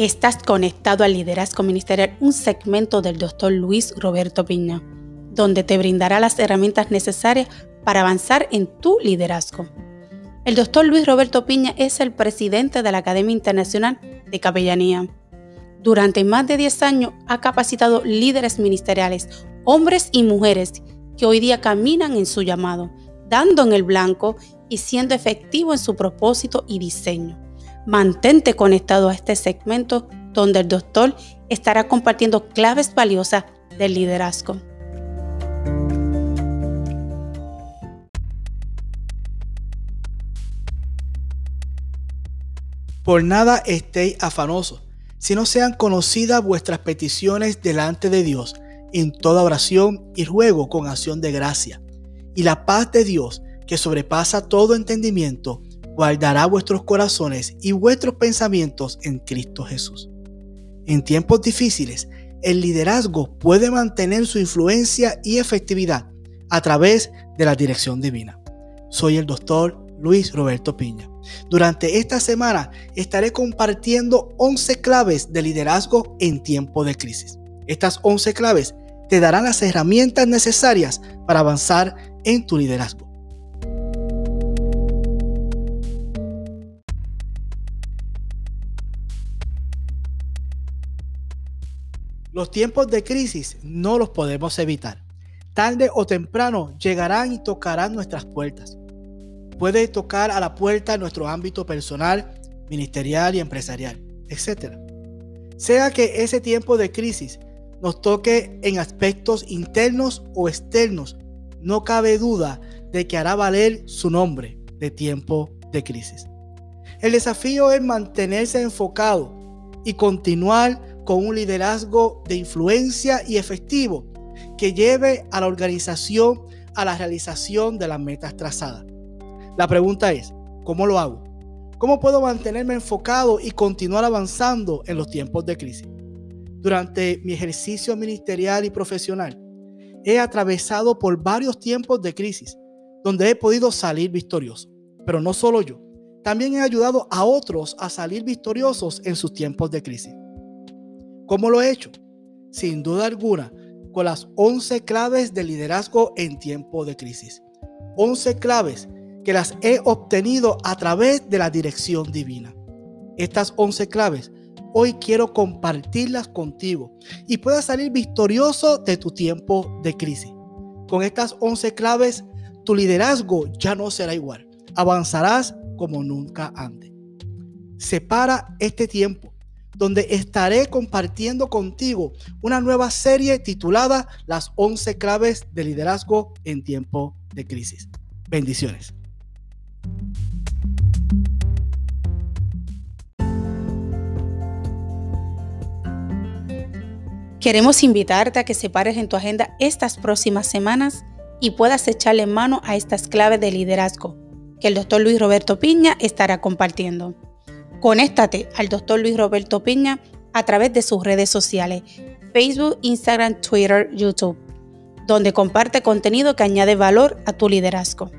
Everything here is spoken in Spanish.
Estás conectado al liderazgo ministerial, un segmento del doctor Luis Roberto Piña, donde te brindará las herramientas necesarias para avanzar en tu liderazgo. El doctor Luis Roberto Piña es el presidente de la Academia Internacional de Capellanía. Durante más de 10 años ha capacitado líderes ministeriales, hombres y mujeres que hoy día caminan en su llamado, dando en el blanco y siendo efectivo en su propósito y diseño. Mantente conectado a este segmento donde el doctor estará compartiendo claves valiosas del liderazgo. Por nada estéis afanosos, si no sean conocidas vuestras peticiones delante de Dios en toda oración y ruego con acción de gracia. Y la paz de Dios, que sobrepasa todo entendimiento, guardará vuestros corazones y vuestros pensamientos en Cristo Jesús. En tiempos difíciles, el liderazgo puede mantener su influencia y efectividad a través de la dirección divina. Soy el doctor Luis Roberto Piña. Durante esta semana estaré compartiendo 11 claves de liderazgo en tiempo de crisis. Estas 11 claves te darán las herramientas necesarias para avanzar en tu liderazgo. Los tiempos de crisis no los podemos evitar. Tarde o temprano llegarán y tocarán nuestras puertas. Puede tocar a la puerta en nuestro ámbito personal, ministerial y empresarial, etc. Sea que ese tiempo de crisis nos toque en aspectos internos o externos, no cabe duda de que hará valer su nombre de tiempo de crisis. El desafío es mantenerse enfocado y continuar con un liderazgo de influencia y efectivo que lleve a la organización a la realización de las metas trazadas. La pregunta es, ¿cómo lo hago? ¿Cómo puedo mantenerme enfocado y continuar avanzando en los tiempos de crisis? Durante mi ejercicio ministerial y profesional, he atravesado por varios tiempos de crisis donde he podido salir victorioso. Pero no solo yo, también he ayudado a otros a salir victoriosos en sus tiempos de crisis. ¿Cómo lo he hecho? Sin duda alguna, con las 11 claves de liderazgo en tiempo de crisis. 11 claves que las he obtenido a través de la dirección divina. Estas 11 claves hoy quiero compartirlas contigo y puedas salir victorioso de tu tiempo de crisis. Con estas 11 claves, tu liderazgo ya no será igual. Avanzarás como nunca antes. Separa este tiempo donde estaré compartiendo contigo una nueva serie titulada Las 11 claves de liderazgo en tiempo de crisis. Bendiciones. Queremos invitarte a que separes en tu agenda estas próximas semanas y puedas echarle mano a estas claves de liderazgo que el doctor Luis Roberto Piña estará compartiendo. Conéctate al Dr. Luis Roberto Piña a través de sus redes sociales, Facebook, Instagram, Twitter, YouTube, donde comparte contenido que añade valor a tu liderazgo.